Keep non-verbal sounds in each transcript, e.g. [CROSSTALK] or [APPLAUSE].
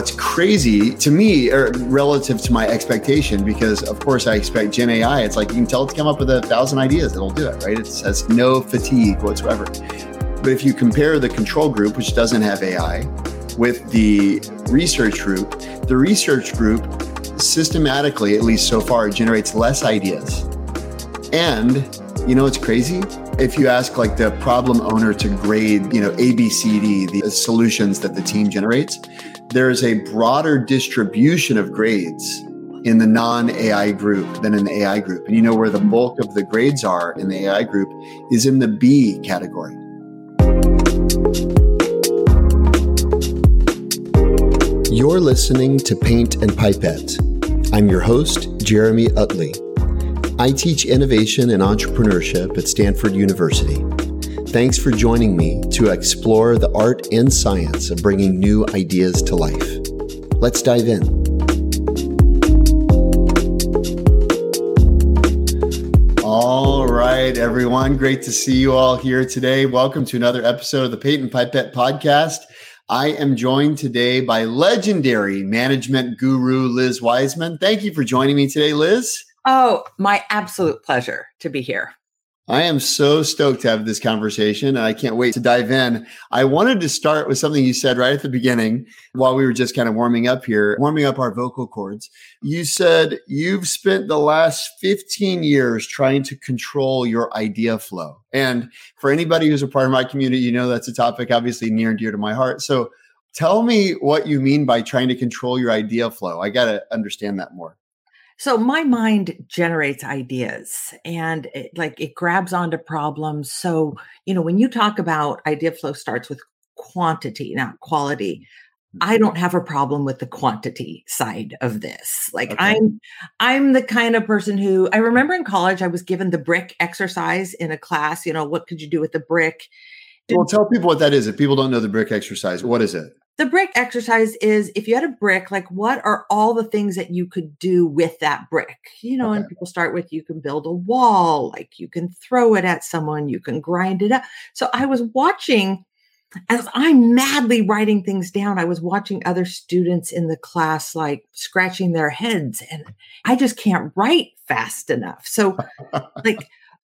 what's crazy to me or relative to my expectation, because of course I expect Gen AI, it's like you can tell it to come up with a thousand ideas, it'll do it, right? It has no fatigue whatsoever. But if you compare the control group, which doesn't have AI, with the research group, the research group systematically, at least so far, generates less ideas. And you know what's crazy? If you ask like the problem owner to grade, you know, A, B, C, D, the solutions that the team generates, there is a broader distribution of grades in the non AI group than in the AI group. And you know where the bulk of the grades are in the AI group is in the B category. You're listening to Paint and Pipette. I'm your host, Jeremy Utley. I teach innovation and entrepreneurship at Stanford University. Thanks for joining me to explore the art and science of bringing new ideas to life. Let's dive in. All right, everyone. Great to see you all here today. Welcome to another episode of the Paint and Pipette podcast. I am joined today by legendary management guru Liz Wiseman. Thank you for joining me today, Liz. Oh, my absolute pleasure to be here. I am so stoked to have this conversation and I can't wait to dive in. I wanted to start with something you said right at the beginning while we were just kind of warming up here, warming up our vocal cords. You said you've spent the last 15 years trying to control your idea flow. And for anybody who's a part of my community, you know that's a topic obviously near and dear to my heart. So tell me what you mean by trying to control your idea flow. I got to understand that more. So my mind generates ideas and it, like it grabs onto problems. So, you know, when you talk about idea flow starts with quantity, not quality. I mm-hmm. don't have a problem with the quantity side of this. Like okay. I'm I'm the kind of person who I remember in college I was given the brick exercise in a class, you know, what could you do with the brick? Well, tell people what that is. If people don't know the brick exercise, what is it? the brick exercise is if you had a brick, like what are all the things that you could do with that brick? You know, okay. and people start with you can build a wall, like you can throw it at someone, you can grind it up. So I was watching as I'm madly writing things down, I was watching other students in the class like scratching their heads, and I just can't write fast enough. So, like,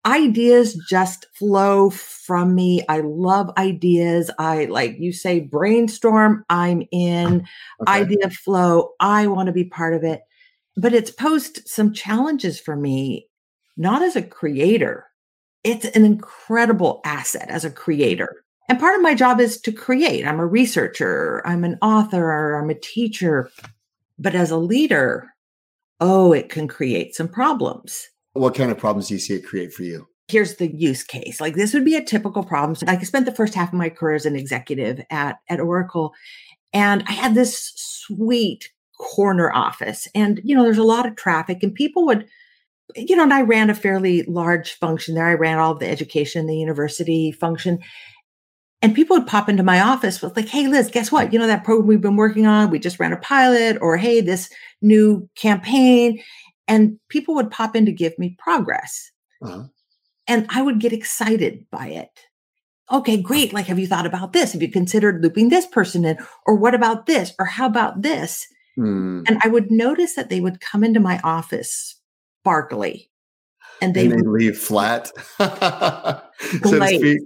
ideas just flow from me. I love ideas. I like you say brainstorm, I'm in okay. idea flow. I want to be part of it. But it's posed some challenges for me, not as a creator. It's an incredible asset as a creator. And part of my job is to create. I'm a researcher, I'm an author, I'm a teacher. But as a leader, oh, it can create some problems. What kind of problems do you see it create for you? Here's the use case. Like this would be a typical problem. So I spent the first half of my career as an executive at, at Oracle. And I had this sweet corner office. And, you know, there's a lot of traffic and people would, you know, and I ran a fairly large function there. I ran all the education, the university function. And people would pop into my office with like, hey, Liz, guess what? You know, that program we've been working on, we just ran a pilot, or hey, this new campaign and people would pop in to give me progress. Uh-huh. And I would get excited by it. Okay, great. Like, have you thought about this? Have you considered looping this person in? Or what about this? Or how about this? Mm. And I would notice that they would come into my office sparkly and they, and they leave flat, [LAUGHS] so to speak,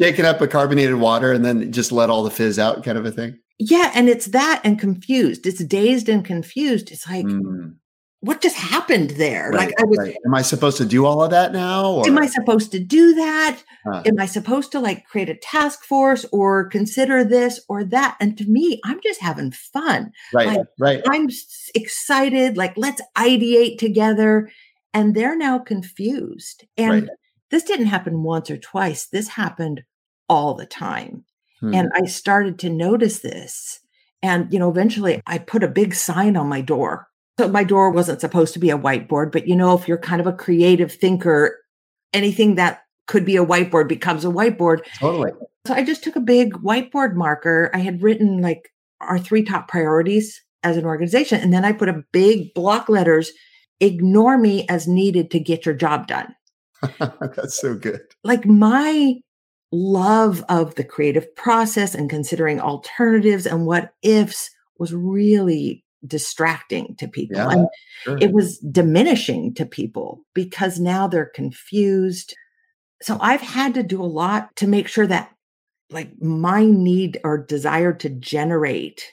taking up a carbonated water and then just let all the fizz out, kind of a thing. Yeah. And it's that and confused. It's dazed and confused. It's like, mm what just happened there? Right, like I was right. Am I supposed to do all of that now? Or? Am I supposed to do that? Huh. Am I supposed to like create a task force or consider this or that? And to me, I'm just having fun. Right. Like, right. I'm excited. Like, let's ideate together. And they're now confused. And right. this didn't happen once or twice. This happened all the time. Hmm. And I started to notice this. And, you know, eventually I put a big sign on my door so my door wasn't supposed to be a whiteboard, but you know, if you're kind of a creative thinker, anything that could be a whiteboard becomes a whiteboard. Totally. So I just took a big whiteboard marker. I had written like our three top priorities as an organization. And then I put a big block letters, ignore me as needed to get your job done. [LAUGHS] That's so good. Like my love of the creative process and considering alternatives and what ifs was really distracting to people. Yeah, and sure. it was diminishing to people because now they're confused. So I've had to do a lot to make sure that like my need or desire to generate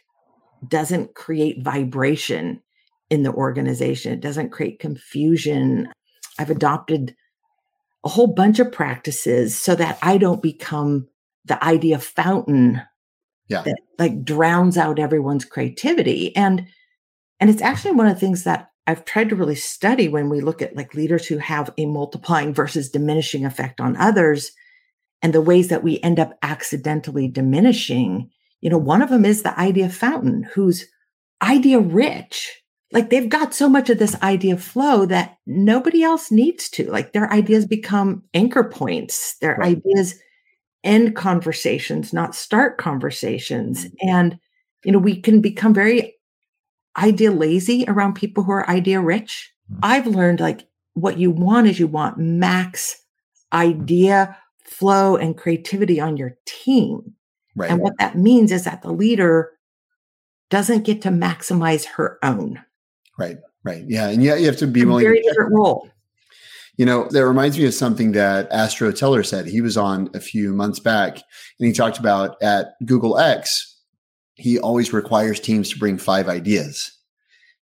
doesn't create vibration in the organization. It doesn't create confusion. I've adopted a whole bunch of practices so that I don't become the idea fountain yeah. that like drowns out everyone's creativity. And and it's actually one of the things that I've tried to really study when we look at like leaders who have a multiplying versus diminishing effect on others and the ways that we end up accidentally diminishing. You know, one of them is the idea fountain, who's idea rich. Like they've got so much of this idea flow that nobody else needs to. Like their ideas become anchor points. Their Right. ideas end conversations, not start conversations. Mm-hmm. And, you know, we can become very idea lazy around people who are idea rich. Mm-hmm. I've learned like what you want is you want max idea flow and creativity on your team. Right. And what that means is that the leader doesn't get to maximize her own. Right. Right. Yeah. And yeah, you have to be willing very different role. You know, that reminds me of something that Astro Teller said. He was on a few months back and he talked about at Google X, he always requires teams to bring five ideas,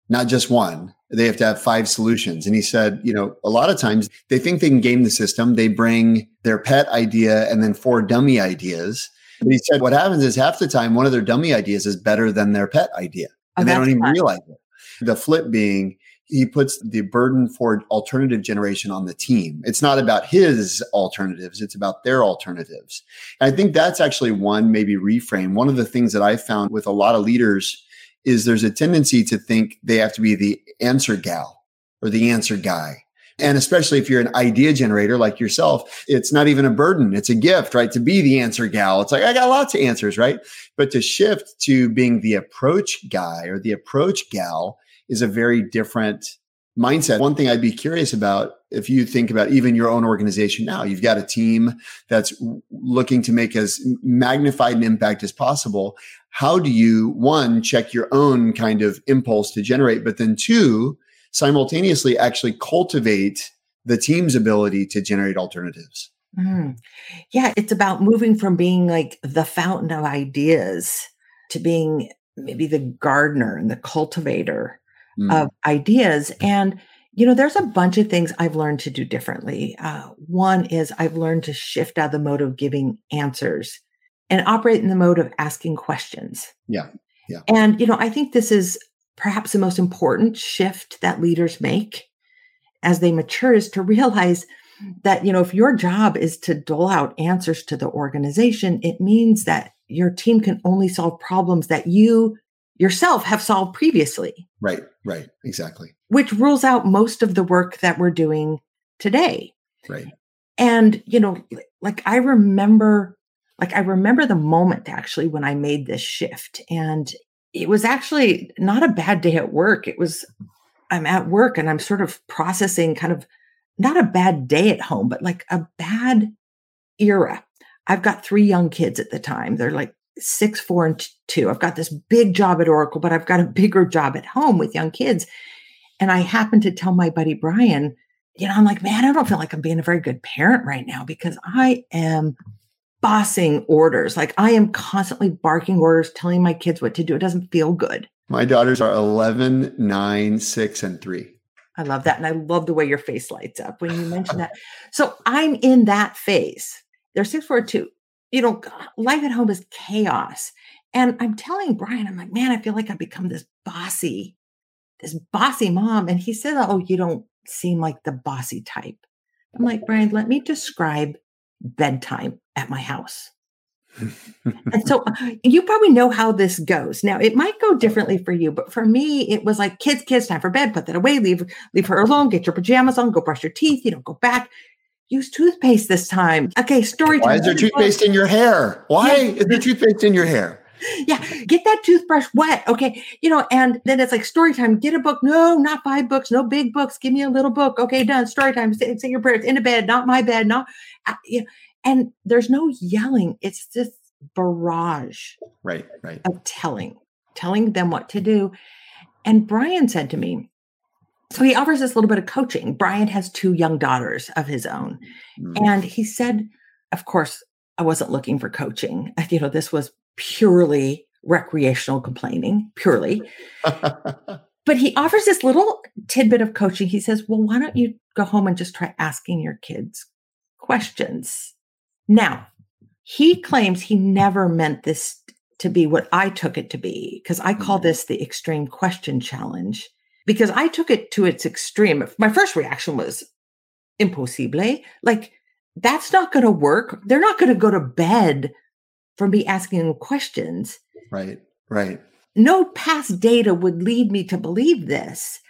not just one. They have to have five solutions. And he said, you know, a lot of times they think they can game the system. They bring their pet idea and then four dummy ideas. But he said, what happens is half the time, one of their dummy ideas is better than their pet idea. Oh, And they don't even fun. realize it. The flip being, he puts the burden for alternative generation on the team. It's not about his alternatives, it's about their alternatives. And I think that's actually one maybe reframe. One of the things that I found with a lot of leaders is there's a tendency to think they have to be the answer gal or the answer guy. And especially if you're an idea generator like yourself, it's not even a burden. It's a gift, right? To be the answer gal. It's like, I got lots of answers, right? But to shift to being the approach guy or the approach gal is a very different mindset. One thing I'd be curious about if you think about even your own organization now, you've got a team that's looking to make as magnified an impact as possible. How do you, one, check your own kind of impulse to generate, but then two, simultaneously actually cultivate the team's ability to generate alternatives? Mm. Yeah, it's about moving from being like the fountain of ideas to being maybe the gardener and the cultivator Mm. of ideas. And, you know, there's a bunch of things I've learned to do differently. Uh, one is I've learned to shift out of the mode of giving answers and operate in the mode of asking questions. Yeah, yeah. And, you know, I think this is perhaps the most important shift that leaders make as they mature is to realize that, you know, if your job is to dole out answers to the organization, it means that your team can only solve problems that you yourself have solved previously, Right, right, exactly. which rules out most of the work that we're doing today. Right. And, you know, like I remember, like I remember the moment actually when I made this shift. And it was actually not a bad day at work. It was, I'm at work and I'm sort of processing kind of not a bad day at home, but like a bad era. I've got three young kids at the time. They're like six, four, and two. I've got this big job at Oracle, but I've got a bigger job at home with young kids. And I happened to tell my buddy Brian, you know, I'm like, man, I don't feel like I'm being a very good parent right now because I am bossing orders. Like I am constantly barking orders, telling my kids what to do. It doesn't feel good. My daughters are 11, 9, 6, and 3. I love that. And I love the way your face lights up when you mention that. So I'm in that phase. They're six, four, two. You know, life at home is chaos. And I'm telling Brian, I'm like, man, I feel like I've become this bossy, this bossy mom. And he said, Oh, you don't seem like the bossy type. I'm like, Brian, let me describe bedtime at my house. and so [LAUGHS] uh, you probably know how this goes. Now it might go differently for you, but for me, it was like kids, kids, time for bed, put that away, leave, leave her alone, get your pajamas on, go brush your teeth, you know, go back. Use toothpaste this time. Okay, story Why time. is there toothpaste in your hair? Why Yeah. is there toothpaste in your hair? Yeah, get that toothbrush wet. Okay, you know, and then it's like story time. Get a book. No, not five books. No big books. Give me a little book. Okay, done. Story time. Say, say your prayers in a bed, not my bed. Not, uh, you know, and there's no yelling. It's this barrage Right, right. of telling. telling them what to do. And Brian said to me, so he offers this little bit of coaching. Brian has two young daughters of his own. Mm-hmm. And he said, of course, I wasn't looking for coaching. [LAUGHS] You know, this was purely recreational complaining, purely. [LAUGHS] but he offers this little tidbit of coaching. He says, Well, why don't you go home and just try asking your kids questions? Now, he claims he never meant this to be what I took it to be, because I call mm-hmm. this the extreme question challenge, because I took it to its extreme. My first reaction was impossible. Like, that's not going to work. They're not going to go to bed from me asking questions. Right, right. No past data would lead me to believe this.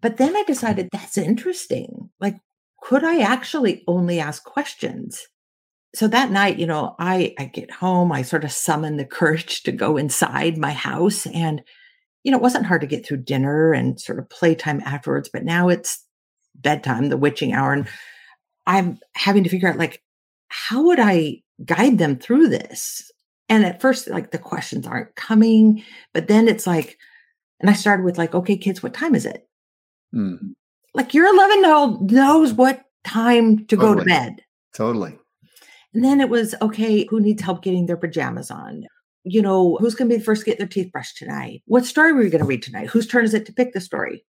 But then I decided that's interesting. Like, could I actually only ask questions? So that night, you know, I, I get home, I sort of summon the courage to go inside my house. And, you know, it wasn't hard to get through dinner and sort of playtime afterwards, but now it's bedtime, the witching hour. And I'm having to figure out like, how would I guide them through this? And at first, like the questions aren't coming, but then it's like, and I started with like, okay, kids, what time is it? Mm. Like your 11 year old knows what time to totally. go to bed. Totally. And then it was, okay, who needs help getting their pajamas on? You know, who's going to be the first to get their teeth brushed tonight? What story were we going to read tonight? Whose turn is it to pick the story?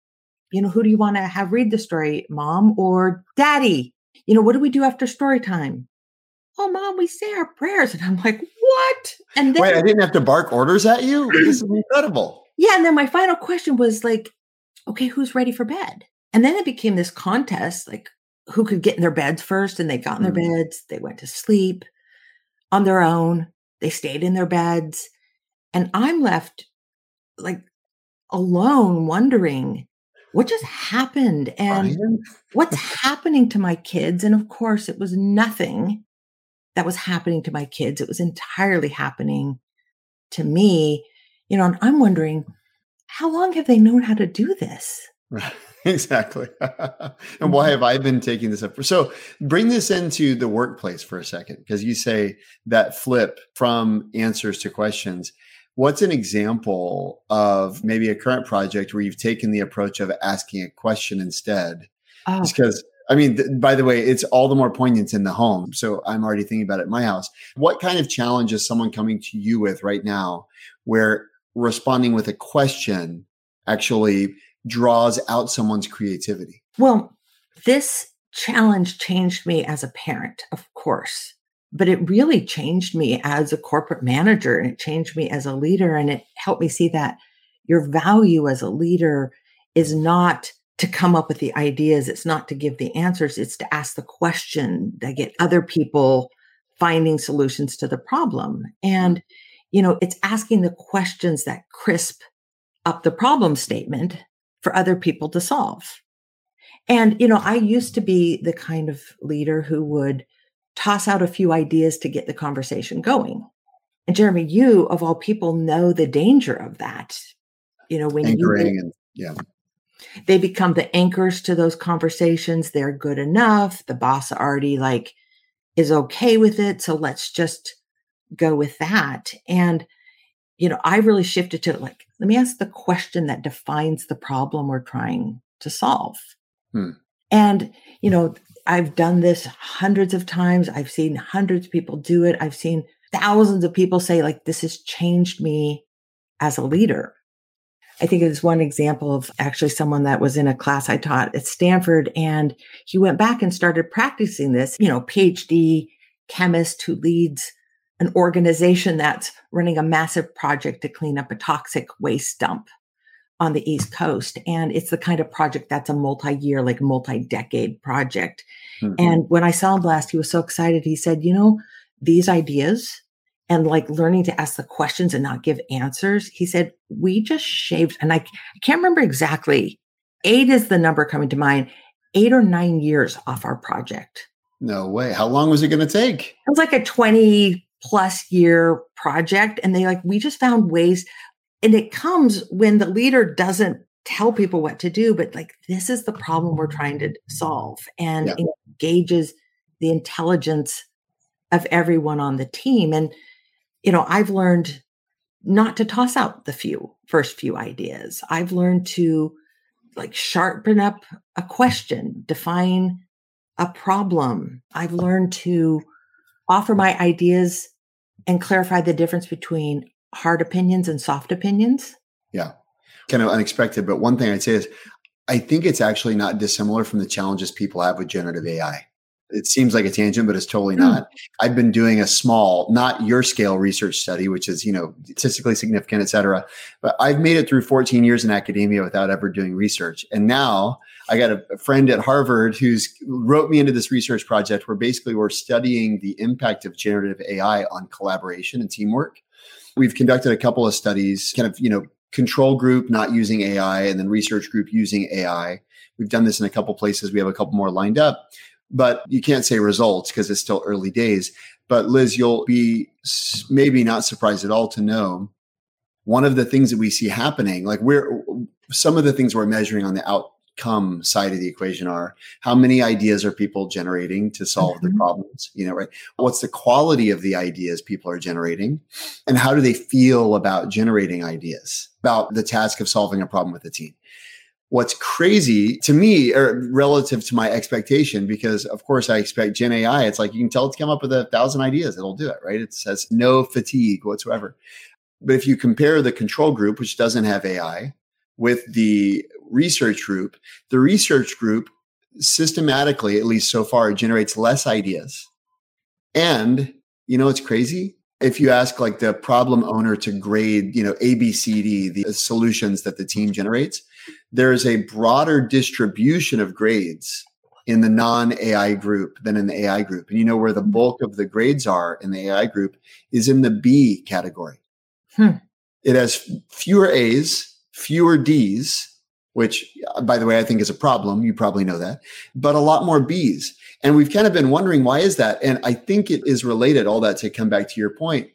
You know, who do you want to have read the story, mom or daddy? You know, what do we do after story time? Oh, mom, we say our prayers. And I'm like, what? And then, wait, I didn't have to bark orders at you? This is incredible. Yeah. And then my final question was like, okay, who's ready for bed? And then it became this contest like, who could get in their beds first? And they got in their mm. beds, they went to sleep on their own, they stayed in their beds. And I'm left like alone wondering what just happened and what's happening to my kids. And of course, it was nothing that was happening to my kids. It was entirely happening to me. You know, and I'm wondering, how long have they known how to do this? Right. [LAUGHS] Exactly. [LAUGHS] and why have I been taking this up for? So bring this into the workplace for a second, because you say that flip from answers to questions. What's an example of maybe a current project where you've taken the approach of asking a question instead? Oh. because I mean, th- by the way, it's all the more poignant in the home. So I'm already thinking about it in my house. What kind of challenge is someone coming to you with right now where responding with a question actually draws out someone's creativity? Well, this challenge changed me as a parent, of course, but it really changed me as a corporate manager and it changed me as a leader. And it helped me see that your value as a leader is not to come up with the ideas, it's not to give the answers, it's to ask the question that get other people finding solutions to the problem. And, you know, it's asking the questions that crisp up the problem statement for other people to solve. And, you know, I used to be the kind of leader who would toss out a few ideas to get the conversation going. And Jeremy, you of all people know the danger of that. You know, when Anchoring you and, yeah. They become the anchors to those conversations. They're good enough. The boss already like is okay with it. So let's just go with that. And, you know, I really shifted to like, let me ask the question that defines the problem we're trying to solve. Hmm. And, you know, I've done this hundreds of times. I've seen hundreds of people do it. I've seen thousands of people say, like, this has changed me as a leader. I think it was one example of actually someone that was in a class I taught at Stanford, and he went back and started practicing this, you know, PhD chemist who leads an organization that's running a massive project to clean up a toxic waste dump on the East Coast. And it's the kind of project that's a multi year, like multi decade project. Mm-hmm. And when I saw him last, he was so excited. He said, You know, these ideas and like learning to ask the questions and not give answers, he said, We just shaved, and I, I can't remember exactly. Eight is the number coming to mind, eight or nine years off our project. No way. How long was it going to take? It was like a 20 plus year project. And they like, we just found ways. And it comes when the leader doesn't tell people what to do, but like, this is the problem we're trying to solve and yeah. engages the intelligence of everyone on the team. And, you know, I've learned not to toss out the few first few ideas. I've learned to like sharpen up a question, define a problem. I've learned to offer my ideas and clarify the difference between hard opinions and soft opinions. Yeah. Kind of unexpected, but one thing I'd say is I think it's actually not dissimilar from the challenges people have with generative AI it seems like a tangent, but it's totally hmm. not. Mm. I've been doing a small, not your scale research study, which is, you know, statistically significant, et cetera. But I've made it through 14 years in academia without ever doing research. And now I got a, friend at Harvard who's wrote me into this research project where basically we're studying the impact of generative AI on collaboration and teamwork. We've conducted a couple of studies, kind of, you know, control group not using AI and then research group using AI. We've done this in a couple places. We have a couple more lined up but you can't say results because it's still early days. But Liz, you'll be maybe not surprised at all to know one of the things that we see happening, like we're some of the things we're measuring on the outcome side of the equation are how many ideas are people generating to solve mm-hmm. the problems, you know, right? What's the quality of the ideas people are generating? And how do they feel about generating ideas about the task of solving a problem with a team? what's crazy to me or relative to my expectation because of course i expect gen ai it's like you can tell it to come up with a thousand ideas it'll do it right it says no fatigue whatsoever but if you compare the control group which doesn't have ai with the research group the research group systematically at least so far generates less ideas and you know it's crazy if you ask like the problem owner to grade you know a b c d the solutions that the team generates there is a broader distribution of grades in the non AI group than in the AI group. And you know where the bulk of the grades are in the AI group is in the B category. Hmm. It has fewer A's, fewer D's, which, uh, by the way, I think is a problem. You probably know that, but a lot more B's And we've kind of been wondering why is that? And I think it is related, all that to come back to your point.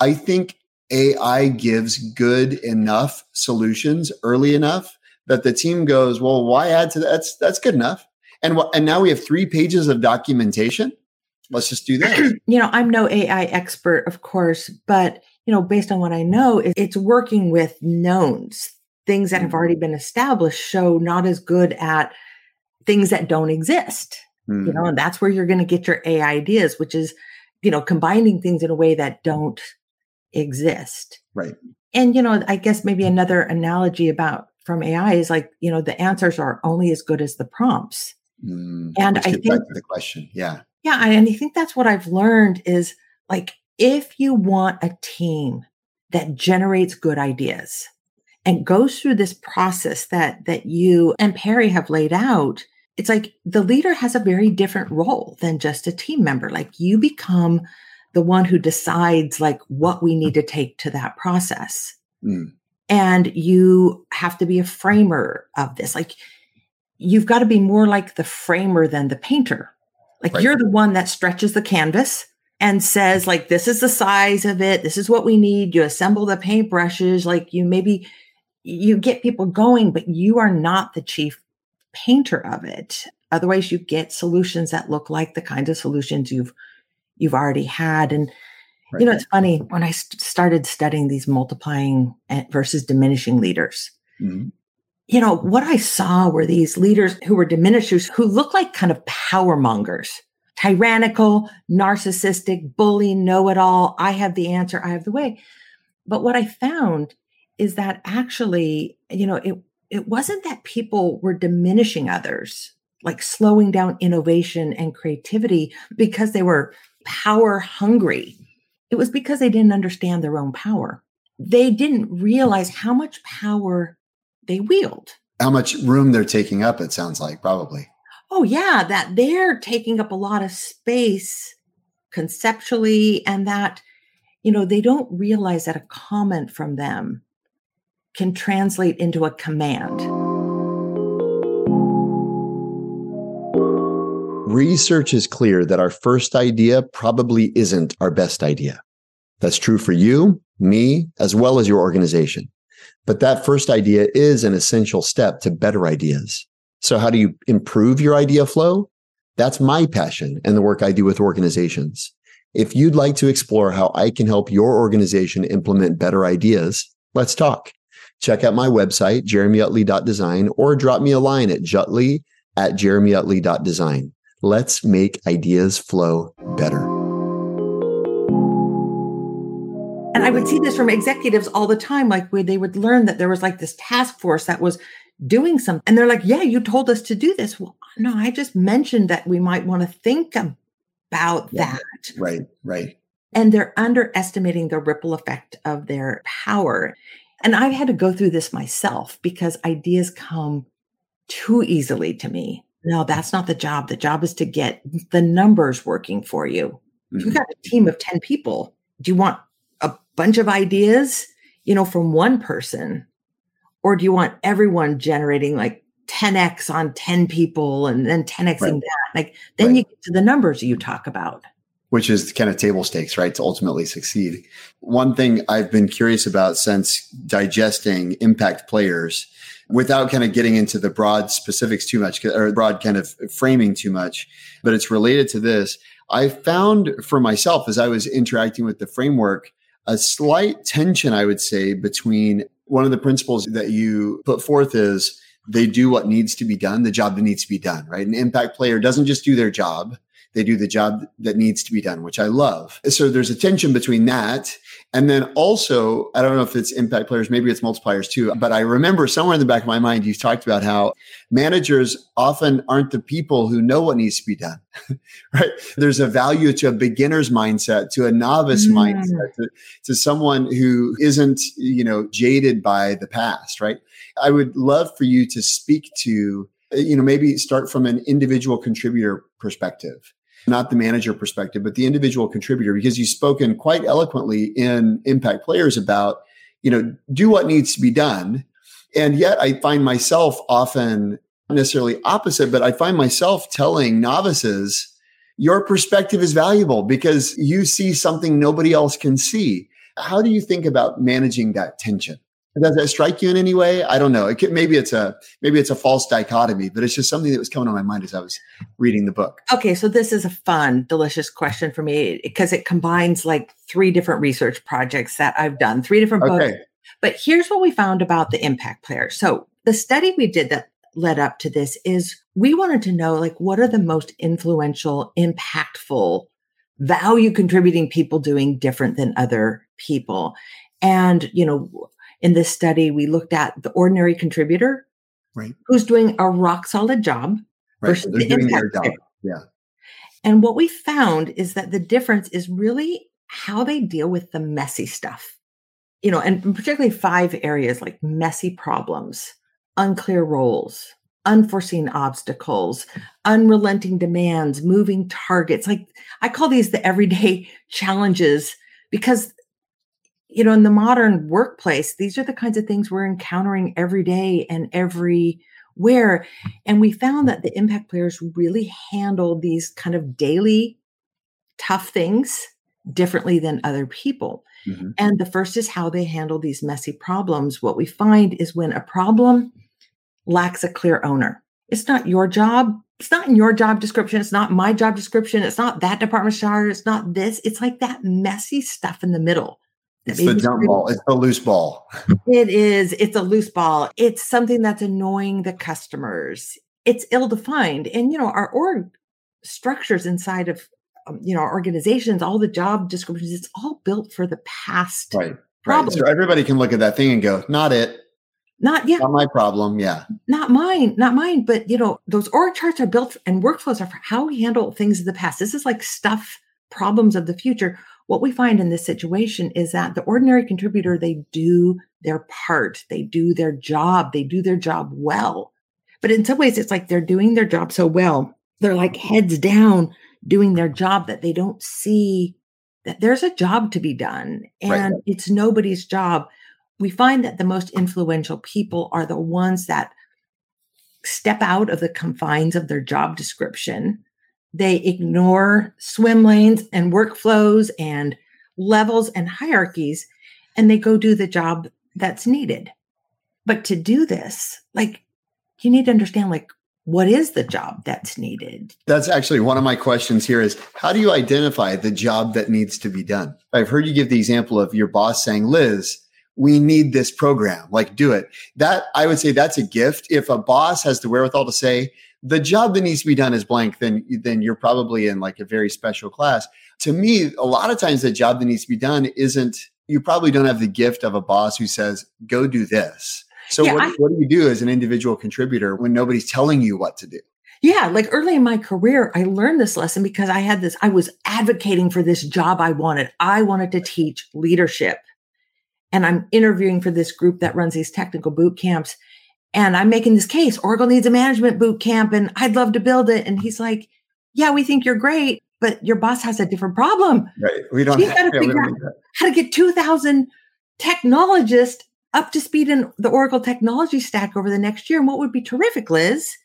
I think AI gives good enough solutions early enough that the team goes, well, why add to that? That's that's good enough. And and now we have three pages of documentation. Let's just do that. [CLEARS THROAT] You know, I'm no AI expert, of course, but you know, based on what I know, it's working with knowns. Things that have already been established show not as good at things that don't exist. Mm. You know, mm-hmm. and that's where you're going to get your AI ideas, which is, you know, combining things in a way that don't exist. Right. And you know, I guess maybe another analogy about from AI is like, you know, the answers are only as good as the prompts. Mm, and I think the question, yeah, yeah, and I think that's what I've learned is like if you want a team that generates good ideas and goes through this process that that you and Perry have laid out, it's like the leader has a very different role than just a team member. Like you become the one who decides like what we need to take to that process. Mm and you have to be a framer of this like you've got to be more like the framer than the painter like right. you're the one that stretches the canvas and says like this is the size of it this is what we need you assemble the paintbrushes like you maybe you get people going but you are not the chief painter of it otherwise you get solutions that look like the kinds of solutions you've you've already had and Right. You know, it's funny when I st- started studying these multiplying versus diminishing leaders. Mm-hmm. You know, what I saw were these leaders who were diminishers who looked like kind of power mongers, tyrannical, narcissistic, bully, know it all. I have the answer, I have the way. But what I found is that actually, you know, it, it wasn't that people were diminishing others, like slowing down innovation and creativity because they were power hungry it was because they didn't understand their own power. They didn't realize how much power they wield. How much room they're taking up, it sounds like, probably. Oh, yeah, that they're taking up a lot of space conceptually, and that, you know, they don't realize that a comment from them can translate into a command. Research is clear that our first idea probably isn't our best idea. That's true for you, me, as well as your organization. But that first idea is an essential step to better ideas. So, how do you improve your idea flow? That's my passion and the work I do with organizations. If you'd like to explore how I can help your organization implement better ideas, let's talk. Check out my website, jeremyutley.design, or drop me a line at jutley at jeremyutley.design. Let's make ideas flow better. And I would see this from executives all the time, like where they would learn that there was like this task force that was doing something. And they're like, yeah, you told us to do this. Well, no, I just mentioned that we might want to think about yeah. that. Right, right. And they're underestimating the ripple effect of their power. And I've had to go through this myself because ideas come too easily to me. No, that's not the job. The job is to get the numbers working for you. Mm-hmm. If you've got a team of 10 people, do you want a bunch of ideas, you know, from one person? Or do you want everyone generating like 10x on 10 people and then 10xing right. that? Like then right. you get to the numbers you talk about. Which is kind of table stakes, right? To ultimately succeed. One thing I've been curious about since digesting impact players without kind of getting into the broad specifics too much or broad kind of framing too much, but it's related to this. I found for myself as I was interacting with the framework a slight tension, I would say, between one of the principles that you put forth is they do what needs to be done, the job that needs to be done, right? An impact player doesn't just do their job, they do the job that needs to be done, which I love. So there's a tension between that. And then also, I don't know if it's impact players, maybe it's multipliers too, but I remember somewhere in the back of my mind, you've talked about how managers often aren't the people who know what needs to be done, [LAUGHS] right? There's a value to a beginner's mindset, to a novice mm. mindset, to, to someone who isn't, you know, jaded by the past, right? I would love for you to speak to, you know, maybe start from an individual contributor perspective not the manager perspective, but the individual contributor, because you've spoken quite eloquently in Impact Players about, you know, do what needs to be done. And yet I find myself often necessarily opposite, but I find myself telling novices, your perspective is valuable because you see something nobody else can see. How do you think about managing that tension? Does that strike you in any way? I don't know. It could, maybe it's a maybe it's a false dichotomy, but it's just something that was coming on my mind as I was reading the book. Okay, so this is a fun, delicious question for me because it combines like three different research projects that I've done, three different books. Okay. But here's what we found about the impact player. So the study we did that led up to this is we wanted to know like what are the most influential, impactful, value contributing people doing different than other people. And, you know, in this study, we looked at the ordinary contributor, right. who's doing a rock solid job right. versus the impact job. Yeah. And what we found is that the difference is really how they deal with the messy stuff. You know, and particularly five areas like messy problems, unclear roles, unforeseen obstacles, unrelenting demands, moving targets. Like I call these the everyday [LAUGHS] challenges because you know, in the modern workplace, these are the kinds of things we're encountering every day and everywhere. And we found that the impact players really handle these kind of daily tough things differently than other people. Mm-hmm. And the first is how they handle these messy problems. What we find is when a problem lacks a clear owner, it's not your job. It's not in your job description. It's not my job description. It's not that department's charter. It's not this. It's like that messy stuff in the middle it's the jump ball. It's the loose ball. it is. It's a loose ball. It's something that's annoying the customers. It's ill defined. And, you know, our org structures inside of, um, you know, our organizations, all the job descriptions, it's all built for the past. Right. Right. So everybody can look at that thing and go, not it. Not yeah. Not my problem. Yeah. Not mine. Not mine. But you know, those org charts are built and workflows are for how we handle things in the past. This is like stuff, problems of the future what we find in this situation is that the ordinary contributor, they do their part, they do their job, they do their job well. But in some ways, it's like they're doing their job so well, they're like heads down doing their job that they don't see that there's a job to be done and right. it's nobody's job. We find that the most influential people are the ones that step out of the confines of their job description they ignore swim lanes and workflows and levels and hierarchies, and they go do the job that's needed. But to do this, like, you need to understand, like, what is the job that's needed? That's actually one of my questions here is how do you identify the job that needs to be done? I've heard you give the example of your boss saying, Liz, we need this program, like do it. That I would say that's a gift. If a boss has the wherewithal to say, the job that needs to be done is blank, then then you're probably in like a very special class. To me, a lot of times the job that needs to be done isn't you probably don't have the gift of a boss who says, go do this so yeah, what, I, what do you do as an individual contributor when nobody's telling you what to do? Yeah, like early in my career, I learned this lesson because I had this, I was advocating for this job I wanted. I wanted to teach leadership. And I'm interviewing for this group that runs these technical boot camps. And I'm making this case Oracle needs a management boot camp and I'd love to build it. And he's like, Yeah, we think you're great, but your boss has a different problem. Right. We don't so got to figure out how to get 2,000 technologists up to speed in the Oracle technology stack over the next year. And what would be terrific, Liz,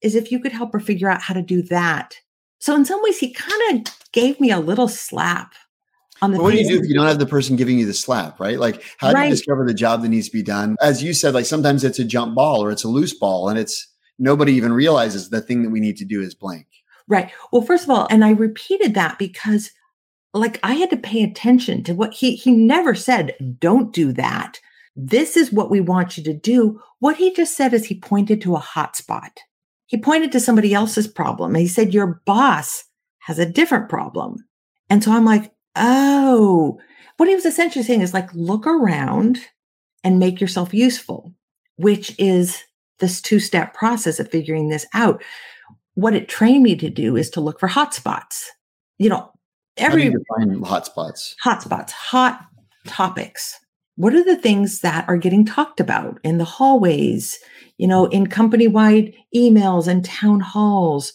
is if you could help her figure out how to do that. So in some ways, he kind of gave me a little slap the. what do you do if you don't have the person giving you the slap, right? Like, how do right. you discover the job that needs to be done? As you said, like sometimes it's a jump ball or it's a loose ball, and it's nobody even realizes the thing that we need to do is blank. Right. Well, first of all, and I repeated that because like I had to pay attention to what he he never said, don't do that. This is what we want you to do. What he just said is he pointed to a hotspot. He pointed to somebody else's problem. he said, Your boss has a different problem. And so I'm like, Oh, what he was essentially saying is like, look around and make yourself useful, which is this two step process of figuring this out. What it trained me to do is to look for hotspots. You know, every How do you define hotspots. Hotspots, hot topics what are the things that are getting talked about in the hallways, you know, in company wide emails and town halls?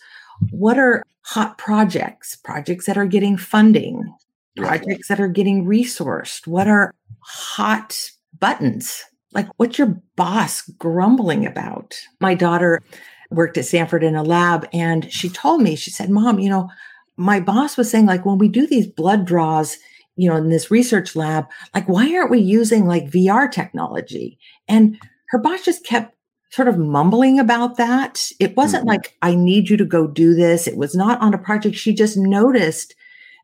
What are hot projects, projects that are getting funding, projects that are getting resourced? What are hot buttons? Like, what's your boss grumbling about? My daughter worked at Stanford in a lab and she told me, she said, Mom, you know, my boss was saying, like, when we do these blood draws, you know, in this research lab, like, why aren't we using like VR technology? And her boss just kept sort of mumbling about that. It wasn't mm-hmm. like, I need you to go do this. It was not on a project. She just noticed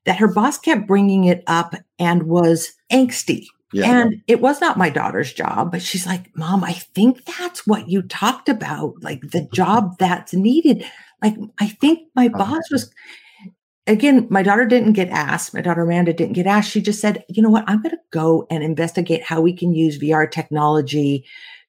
that her boss kept bringing it up and was angsty. Yeah. And it was not my daughter's job, but she's like, Mom, I think that's what you talked about, like the [LAUGHS] job that's needed. Like, I think my uh-huh. boss was, again, my daughter didn't get asked. My daughter Amanda didn't get asked. She just said, you know what? I'm going to go and investigate how we can use VR technology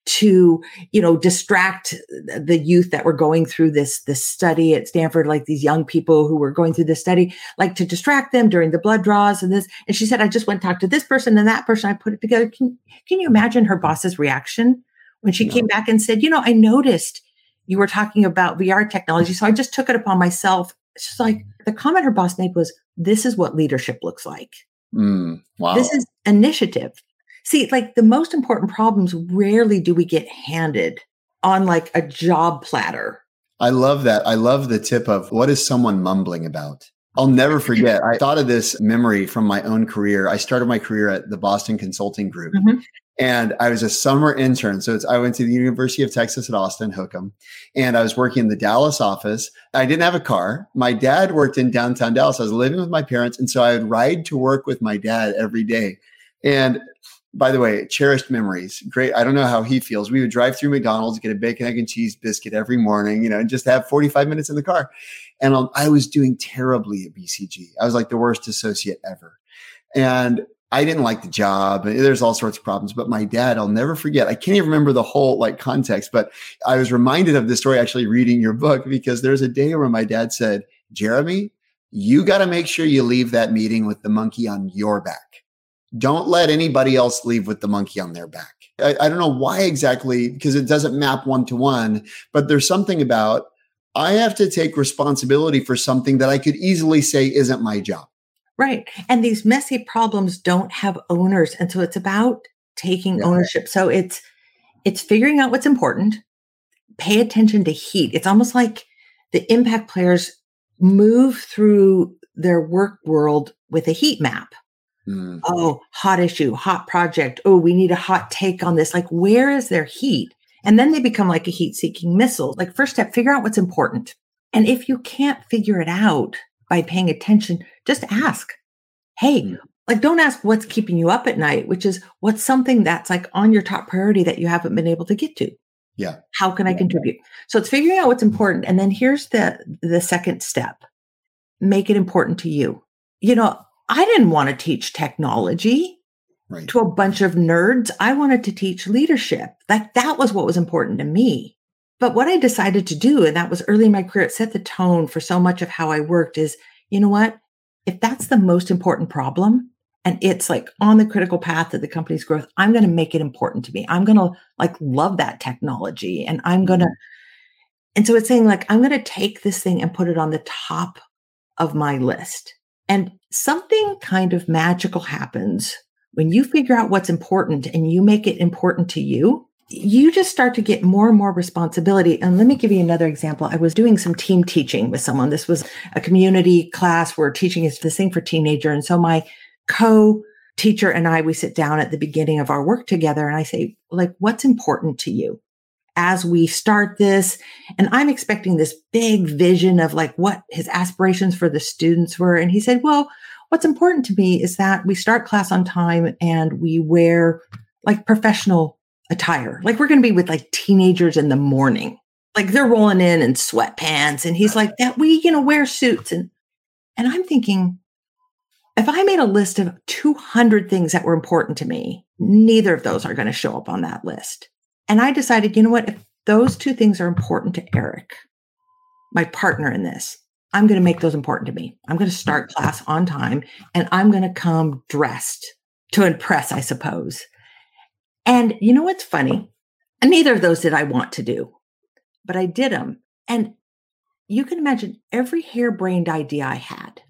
to, you know, distract the youth that were going through this, this study at Stanford, like these young people who were going through this study, like to distract them during the blood draws and this. And she said, I just went and talked to this person and that person. I put it together. Can, can you imagine her boss's reaction when she no. came back and said, you know, I noticed you were talking about VR technology. So I just took it upon myself She's like, the comment her boss made was, this is what leadership looks like. Mm, wow. This is initiative. See, like the most important problems rarely do we get handed on like a job platter. I love that. I love the tip of what is someone mumbling about? I'll never [LAUGHS] forget. I thought of this memory from my own career. I started my career at the Boston Consulting Group. Mm-hmm. And I was a summer intern. So I went to the University of Texas at Austin, Hook'em, and I was working in the Dallas office. I didn't have a car. My dad worked in downtown Dallas. I was living with my parents. And so I would ride to work with my dad every day. And by the way, cherished memories. Great. I don't know how he feels. We would drive through McDonald's, get a bacon, egg, and cheese biscuit every morning, you know, and just have 45 minutes in the car. And um, I was doing terribly at BCG. I was like the worst associate ever. And I didn't like the job. There's all sorts of problems. But my dad, I'll never forget. I can't even remember the whole like context, but I was reminded of this story actually reading your book because there's a day where my dad said, Jeremy, you got to make sure you leave that meeting with the monkey on your back. Don't let anybody else leave with the monkey on their back. I, I don't know why exactly, because it doesn't map one to one, but there's something about I have to take responsibility for something that I could easily say isn't my job. Right. And these messy problems don't have owners. And so it's about taking yeah. ownership. So it's it's figuring out what's important, pay attention to heat. It's almost like the impact players move through their work world with a heat map. Mm. Oh, hot issue, hot project. Oh, we need a hot take on this. Like, where is their heat? And then they become like a heat seeking missile. Like, first step, figure out what's important. And if you can't figure it out by paying attention, just ask, Hey, hmm. like, don't ask what's keeping you up at night, which is what's something that's like on your top priority that you haven't been able to get to. Yeah. How can I contribute? So it's figuring out what's important. And then here's the, the second step. Make it important to you. You know, I didn't want to teach technology right. to a bunch of nerds. I wanted to teach leadership. Like that was what was important to me. But what I decided to do, and that was early in my career, it set the tone for so much of how I worked is, you know what? If that's the most important problem and it's like on the critical path of the company's growth, I'm going to make it important to me. I'm going to like love that technology and I'm going to, mm-hmm. and so it's saying like, I'm going to take this thing and put it on the top of my list. And something kind of magical happens when you figure out what's important and you make it important to you. You just start to get more and more responsibility. And let me give you another example. I was doing some team teaching with someone. This was a community class where teaching is this thing for teenager. And so my co teacher and I, we sit down at the beginning of our work together and I say, like, what's important to you? As we start this. And I'm expecting this big vision of like what his aspirations for the students were. And he said, well, what's important to me is that we start class on time and we wear like professional attire. Like we're going to be with like teenagers in the morning. Like they're rolling in in sweatpants. And he's like, that we, you know, wear suits. And, and I'm thinking, if I made a list of 200 things that were important to me, neither of those are going to show up on that list. And I decided, you know what? If those two things are important to Eric, my partner in this, I'm going to make those important to me. I'm going to start class on time and I'm going to come dressed to impress, I suppose. And you know what's funny? Neither of those did I want to do, but I did them. And you can imagine every harebrained idea I had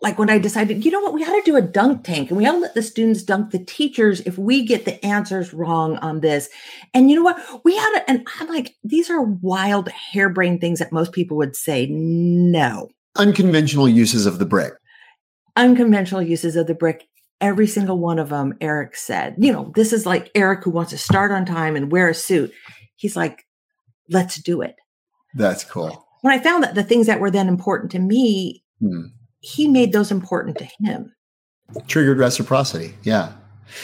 like when I decided, you know what, we ought to do a dunk tank and we ought to let the students dunk the teachers if we get the answers wrong on this. And you know what, we ought to, and I'm like, these are wild, harebrained things that most people would say no. Unconventional uses of the brick. Unconventional uses of the brick. Every single one of them, Eric said, you know, this is like Eric who wants to start on time and wear a suit. He's like, let's do it. That's cool. When I found that the things that were then important to me, hmm he made those important to him. Triggered reciprocity. Yeah.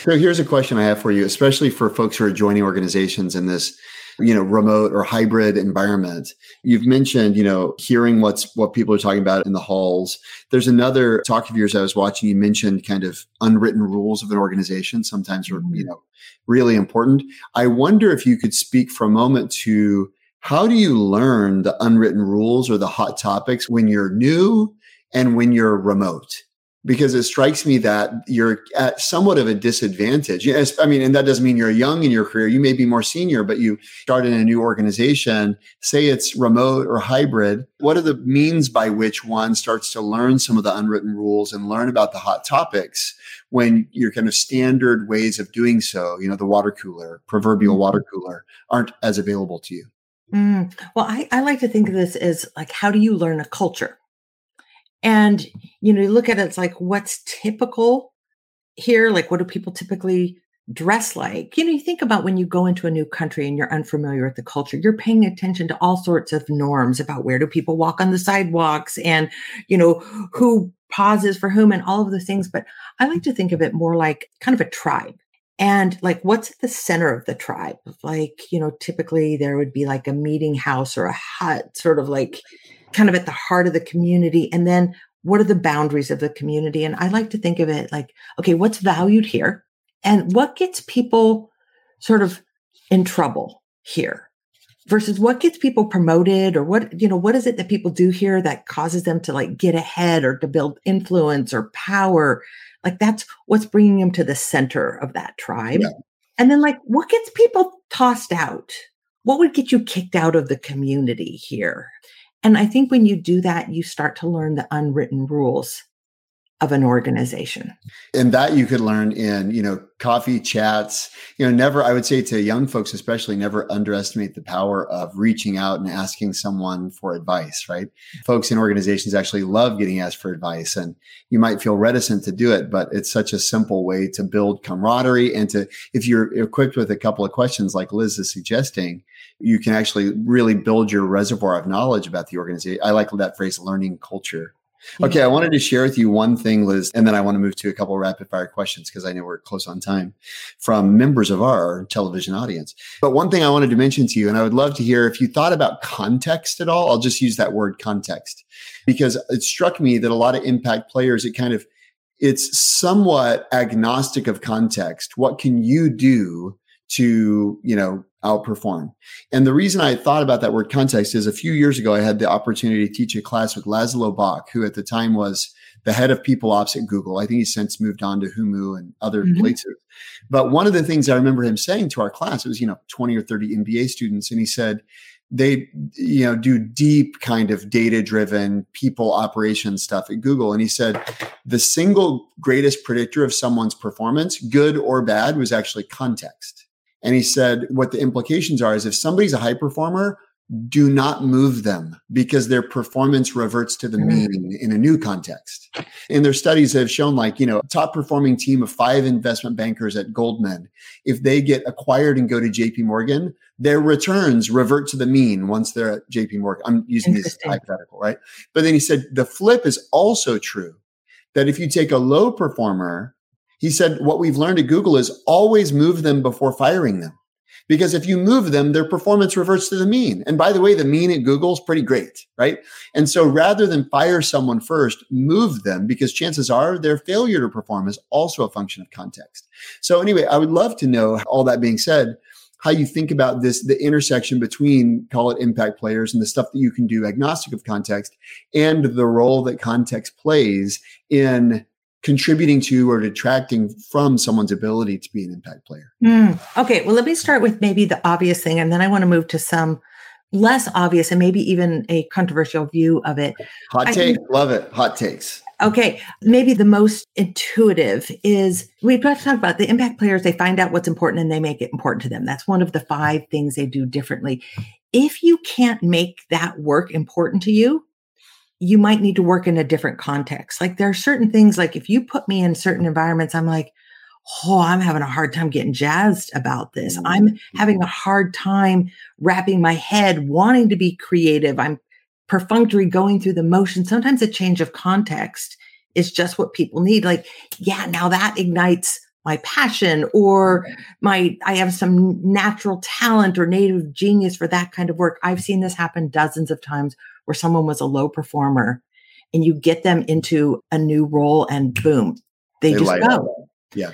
So here's a question I have for you, especially for folks who are joining organizations in this, you know, remote or hybrid environment. You've mentioned, you know, hearing what's what people are talking about in the halls. There's another talk of yours I was watching. You mentioned kind of unwritten rules of an organization. Sometimes are, you mm-hmm. know, really important. I wonder if you could speak for a moment to how do you learn the unwritten rules or the hot topics when you're new and when you're remote because it strikes me that you're at somewhat of a disadvantage. Yes, I mean, and that doesn't mean you're young in your career. You may be more senior, but you start in a new organization, say it's remote or hybrid. What are the means by which one starts to learn some of the unwritten rules and learn about the hot topics when your kind of standard ways of doing so, you know, the water cooler, proverbial water mm-hmm. cooler, aren't as available to you? Mm. Well, I, I like to think of this as like, how do you learn a culture? And, you know, you look at it, it's like, what's typical here? Like, what do people typically dress like? You know, you think about when you go into a new country and you're unfamiliar with the culture, you're paying attention to all sorts of norms about where do people walk on the sidewalks and, you know, who pauses for whom and all of the things. But I like to think of it more like kind of a tribe. And like, what's at the center of the tribe? Like, you know, typically there would be like a meeting house or a hut, sort of like kind of at the heart of the community. And then what are the boundaries of the community? And I like to think of it like, okay, what's valued here? And what gets people sort of in trouble here? versus what gets people promoted or what you know what is it that people do here that causes them to like get ahead or to build influence or power like that's what's bringing them to the center of that tribe yeah. and then like what gets people tossed out what would get you kicked out of the community here and I think when you do that, you start to learn the unwritten rules. of an organization. And that you could learn in, you know, coffee chats. You know, never, I would say to young folks, especially, never underestimate the power of reaching out and asking someone for advice, right? Folks in organizations actually love getting asked for advice. And you might feel reticent to do it, but it's such a simple way to build camaraderie and to, if you're equipped with a couple of questions like Liz is suggesting, you can actually really build your reservoir of knowledge about the organization. I like that phrase, learning culture Okay, I wanted to share with you one thing, Liz, and then I want to move to a couple rapid fire questions because I know we're close on time from members of our television audience. But one thing I wanted to mention to you, and I would love to hear if you thought about context at all. I'll just use that word context because it struck me that a lot of impact players, it kind of it's somewhat agnostic of context. What can you do to, you know, outperform. And the reason I thought about that word context is a few years ago, I had the opportunity to teach a class with Laszlo Bock, who at the time was the head of people ops at Google. I think he's since moved on to Humu and other mm-hmm. places. But one of the things I remember him saying to our class, it was, you know, 20 or 30 MBA students. And he said, they, you know, do deep kind of data driven people operations stuff at Google. And he said, the single greatest predictor of someone's performance, good or bad, was actually context. And he said, what the implications are is if somebody's a high performer, do not move them because their performance reverts to the mm-hmm. mean in a new context. And their studies have shown like, you know, top performing team of five investment bankers at Goldman, if they get acquired and go to JP Morgan, their returns revert to the mean once they're at JP Morgan. I'm using this hypothetical, right? But then he said the flip is also true that if you take a low performer he said, what we've learned at Google is always move them before firing them. Because if you move them, their performance reverts to the mean. And by the way, the mean at Google is pretty great, right? And so rather than fire someone first, move them because chances are their failure to perform is also a function of context. So anyway, I would love to know all that being said, how you think about this, the intersection between call it impact players and the stuff that you can do agnostic of context and the role that context plays in contributing to or detracting from someone's ability to be an impact player. Mm, okay, well, let me start with maybe the obvious thing, and then I want to move to some less obvious and maybe even a controversial view of it. Hot take, love it. Hot takes. Okay, maybe the most intuitive is we've got to talk about the impact players. They find out what's important and they make it important to them. That's one of the five things they do differently. If you can't make that work important to you, you might need to work in a different context. Like there are certain things, like if you put me in certain environments, I'm like, oh, I'm having a hard time getting jazzed about this. I'm mm-hmm. having a hard time wrapping my head, wanting to be creative. I'm perfunctory going through the motion. Sometimes a change of context is just what people need. Like, yeah, now that ignites my passion or my i have some natural talent or native genius for that kind of work i've seen this happen dozens of times where someone was a low performer and you get them into a new role and boom, they, they just go. Yeah.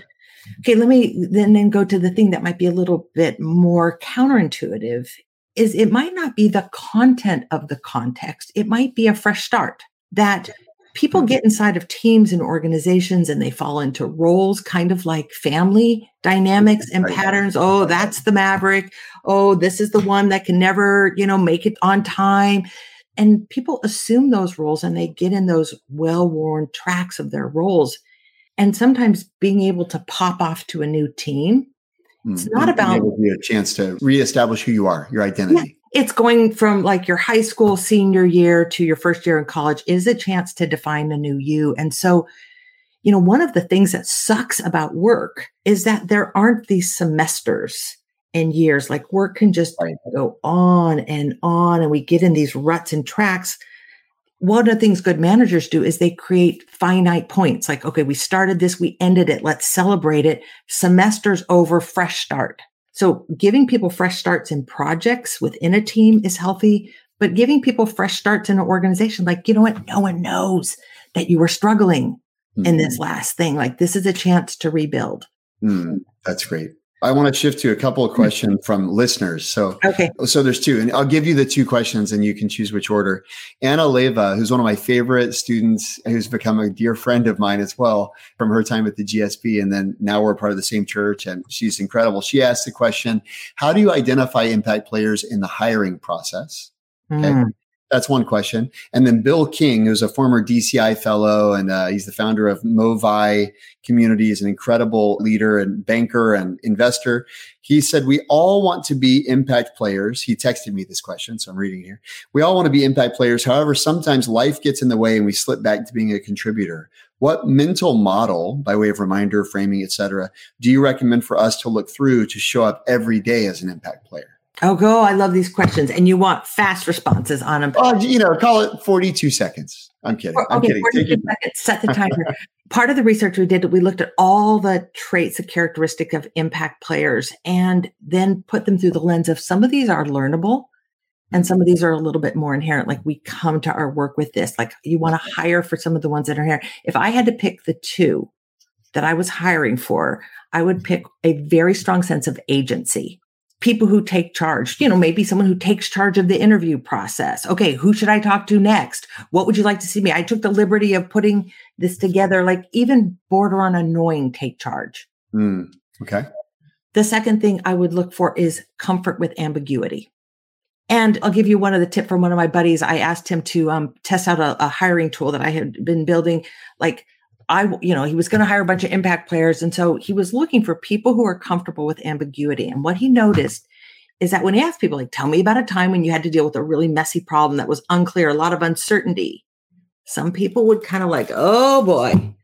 Okay, let me then, then go to the thing that might be a little bit more counterintuitive is it might not be the content of the context. It might be a fresh start that people mm-hmm. get inside of teams and organizations and they fall into roles kind of like family dynamics and patterns oh that's the maverick oh this is the one that can never you know make it on time and people assume those roles and they get in those well worn tracks of their roles. And sometimes being able to pop off to a new team, it's mm-hmm. not about a chance to reestablish who you are, your identity. Yeah, it's going from like your high school senior year to your first year in college is a chance to define a new you. And so, you know, one of the things that sucks about work is that there aren't these semesters and years. Like work can just right. go on and on, and we get in these ruts and tracks. One of the things good managers do is they create finite points. Like, okay, we started this, we ended it, let's celebrate it. Semesters over, fresh start. So giving people fresh starts in projects within a team is healthy, but giving people fresh starts in an organization, like, you know what? No one knows that you were struggling mm-hmm. in this mm-hmm. last thing. Like, this is a chance to rebuild. Mm, that's great. I want to shift to a couple of questions from listeners. So, okay. So there's two, and I'll give you the two questions, and you can choose which order. Anna Leva, who's one of my favorite students, who's become a dear friend of mine as well from her time at the GSB, and then now we're part of the same church, and she's incredible. She asked the question: How do you identify impact players in the hiring process? Okay. Mm. That's one question. And then Bill King, who's a former DCI fellow, and uh, he's the founder of Movi Community, is an incredible leader and banker and investor. He said, We all want to be impact players. He texted me this question, so I'm reading here. We all want to be impact players. However, sometimes life gets in the way and we slip back to being a contributor. What mental model, by way of reminder, framing, etc., do you recommend for us to look through to show up every day as an impact player? Oh, go. I love these questions. And you want fast responses on them. Oh, you know, call it 42 seconds. I'm kidding. I'm kidding. 42 seconds. Set the [LAUGHS] timer. Part of the research we did, we looked at all the traits and characteristic of impact players and then put them through the lens of some of these are learnable and some of these are a little bit more inherent. Like we come to our work with this. Like you want to hire for some of the ones that are here. If I had to pick the two that I was hiring for, I would pick a very strong sense of agency people who take charge, you know, maybe someone who takes charge of the interview process. Okay, who should I talk to next? What would you like to see me? I took the liberty of putting this together, like even border on annoying take charge. Mm, okay. The second thing I would look for is comfort with ambiguity. And I'll give you one of the tip from one of my buddies. I asked him to um, test out a, a hiring tool that I had been building, like I, you know, he was going to hire a bunch of impact players. And so he was looking for people who are comfortable with ambiguity. And what he noticed is that when he asked people, like, tell me about a time when you had to deal with a really messy problem that was unclear, a lot of uncertainty, some people would kind of like, oh boy,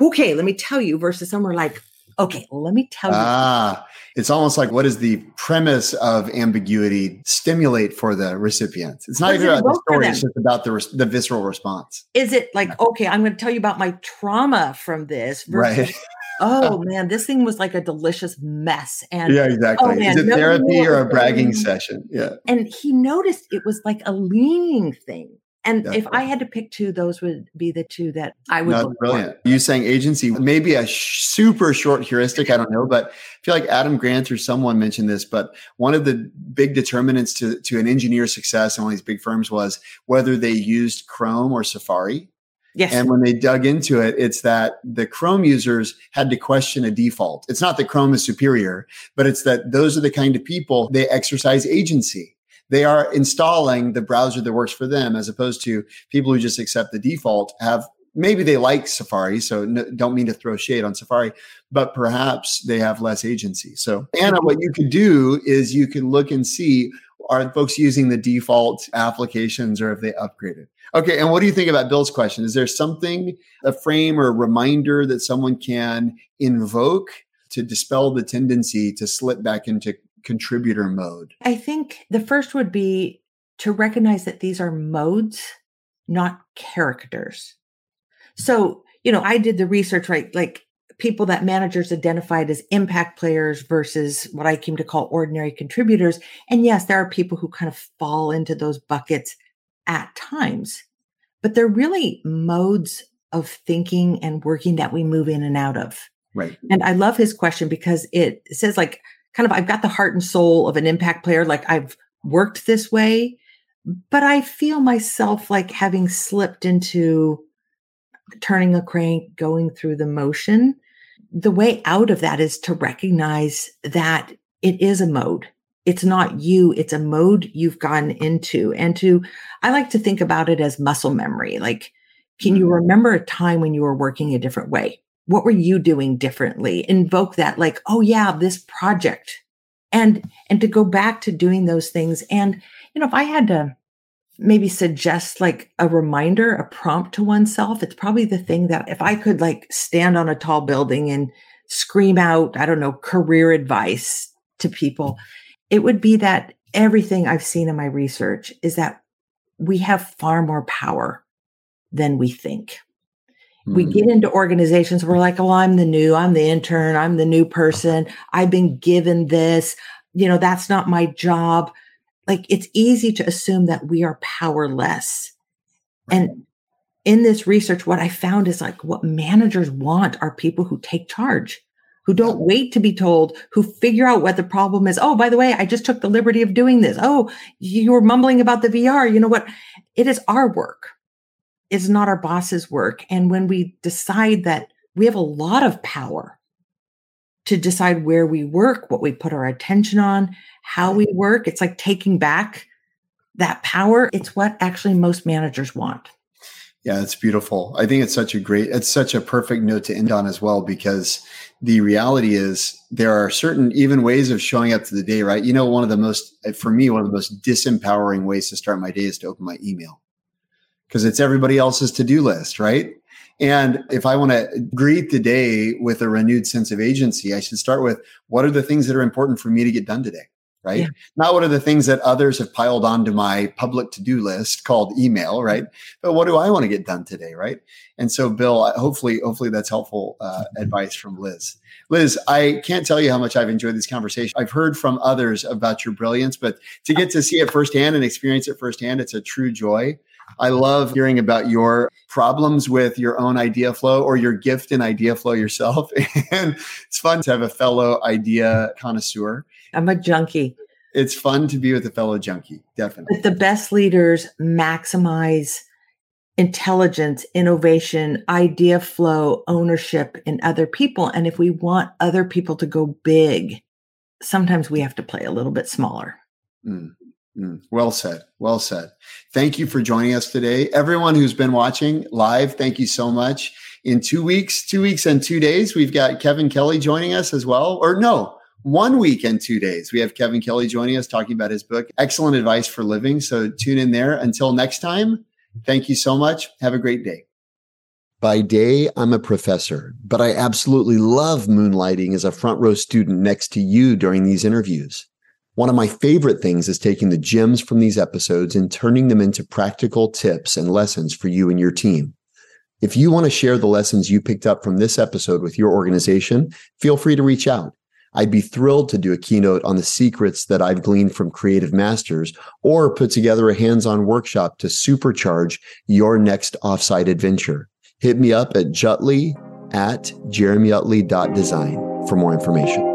okay, let me tell you, versus some were like, okay, let me tell you. Ah, it's almost like what is the premise of ambiguity stimulate for the recipient? It's not even about the story; it's just about the the visceral response. Is it like yeah. okay, I'm going to tell you about my trauma from this, versus, right? oh man, this thing was like a delicious mess. And yeah, exactly. Oh, man, Is it no, therapy or a bragging session? Yeah. And he noticed it was like a leaning thing. And Definitely. if I had to pick two, those would be the two that I would. That's brilliant. For. You saying agency, maybe a sh- super short heuristic. I don't know, but I feel like Adam Grant or someone mentioned this. But one of the big determinants to to an engineer's success in one of these big firms was whether they used Chrome or Safari. Yes. And when they dug into it, it's that the Chrome users had to question a default. It's not that Chrome is superior, but it's that those are the kind of people they exercise agency they are installing the browser that works for them as opposed to people who just accept the default have maybe they like Safari, so don't mean to throw shade on Safari, but perhaps they have less agency. So, Anna, what you could do is you can look and see are folks using the default applications or have they upgraded? Okay, and what do you think about Bill's question? Is there something, a frame or a reminder that someone can invoke to dispel the tendency to slip back into contributor mode? I think the first would be to recognize that these are modes, not characters. So, you know, I did the research, right? Like people that managers identified as impact players versus what I came to call ordinary contributors. And yes, there are people who kind of fall into those buckets at times, but they're really modes of thinking and working that we move in and out of. Right. And I love his question because it says like kind of I've got the heart and soul of an impact player. Like I've worked this way, but I feel myself like having slipped into turning a crank, going through the motion. The way out of that is to recognize that it is a mode. It's not you, it's a mode you've gone into. And to, I like to think about it as muscle memory. Like, can you mm-hmm. remember a time when you were working a different way? What were you doing differently? Invoke that like oh yeah this project. And and to go back to doing those things and you know if i had to maybe suggest like a reminder a prompt to oneself it's probably the thing that if i could like stand on a tall building and scream out i don't know career advice to people it would be that everything i've seen in my research is that we have far more power than we think we hmm. get into organizations, we're like, oh, I'm the new, I'm the intern, I'm the new person, I've been given this, you know, that's not my job. Like it's easy to assume that we are powerless. Right. And in this research, what I found is like what managers want are people who take charge, who don't wait to be told, who figure out what the problem is. Oh, by the way, I just took the liberty of doing this. Oh, you were mumbling about the VR. You know what? It is our work is not our boss's work. And when we decide that we have a lot of power to decide where we work, what we put our attention on, how we work, it's like taking back that power, it's what actually most managers want. Yeah, it's beautiful. I think it's such a great, it's such a perfect note to end on as well, because the reality is there are certain even ways of showing up to the day, right? You know, one of the most, for me, one of the most disempowering ways to start my day is to open my email because it's everybody else's to do list, right? And if I want to greet the day with a renewed sense of agency, I should start with what are the things that are important for me to get done today? right? Yeah. Not what are the things that others have piled onto my public to do list called email, right? But what do I want to get done today, right? And so, Bill, hopefully, hopefully that's helpful uh, advice from Liz. Liz, I can't tell you how much I've enjoyed this conversation. I've heard from others about your brilliance, but to get to see it firsthand and experience it firsthand, it's a true joy. I love hearing about your problems with your own idea flow or your gift in idea flow yourself. [LAUGHS] and it's fun to have a fellow idea connoisseur. I'm a junkie. It's fun to be with a fellow junkie, definitely. But the best leaders maximize intelligence, innovation, idea flow, ownership in other people. And if we want other people to go big, sometimes we have to play a little bit smaller. Mm, mm, well said. Well said. Thank you for joining us today. Everyone who's been watching live, thank you so much. In two weeks, two weeks and two days, we've got Kevin Kelly joining us as well. Or no, one week and two days. We have Kevin Kelly joining us talking about his book, Excellent Advice for Living. So tune in there. Until next time, thank you so much. Have a great day. By day, I'm a professor, but I absolutely love moonlighting as a front row student next to you during these interviews. One of my favorite things is taking the gems from these episodes and turning them into practical tips and lessons for you and your team. If you want to share the lessons you picked up from this episode with your organization, feel free to reach out. I'd be thrilled to do a keynote on the secrets that I've gleaned from creative masters or put together a hands on workshop to supercharge your next offsite adventure. Hit me up at jutley at jeremyutley.design for more information.